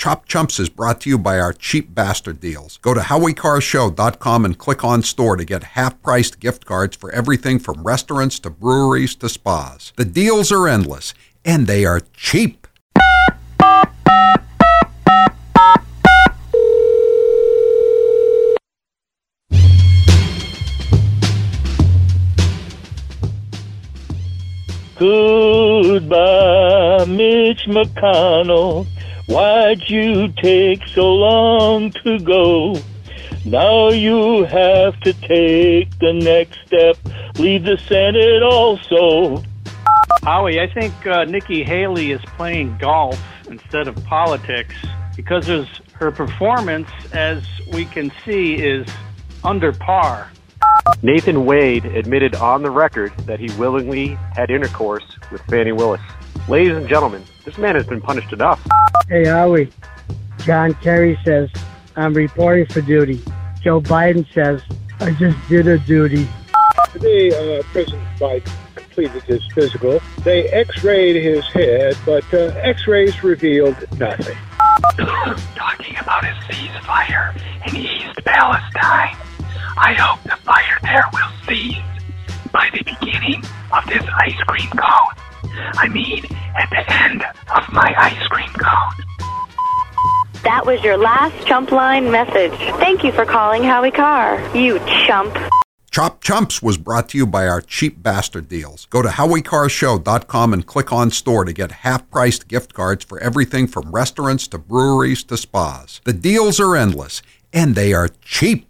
Chopped Chumps is brought to you by our cheap bastard deals. Go to howiecarrshow.com and click on store to get half-priced gift cards for everything from restaurants to breweries to spas. The deals are endless, and they are cheap. Goodbye, Mitch McConnell. Why'd you take so long to go? Now you have to take the next step, leave the Senate also. Howie, I think uh, Nikki Haley is playing golf instead of politics because there's, her performance, as we can see, is under par. Nathan Wade admitted on the record that he willingly had intercourse with Fani Willis. Ladies and gentlemen, this man has been punished enough. Hey, Howie. John Kerry says, I'm reporting for duty. Joe Biden says, I just did a duty. Today, uh, President Biden completed his physical. They x-rayed his head, but uh, x-rays revealed nothing. Talking about a ceasefire in East Palestine. I hope the fire there will cease by the beginning of this ice cream cone. I mean, at the end of my ice cream cone. That was your last chump line message. Thank you for calling Howie Carr. You chump. Chopped Chumps was brought to you by our cheap bastard deals. Go to howiecarrshow.com and click on store to get half-priced gift cards for everything from restaurants to breweries to spas. The deals are endless, and they are cheap.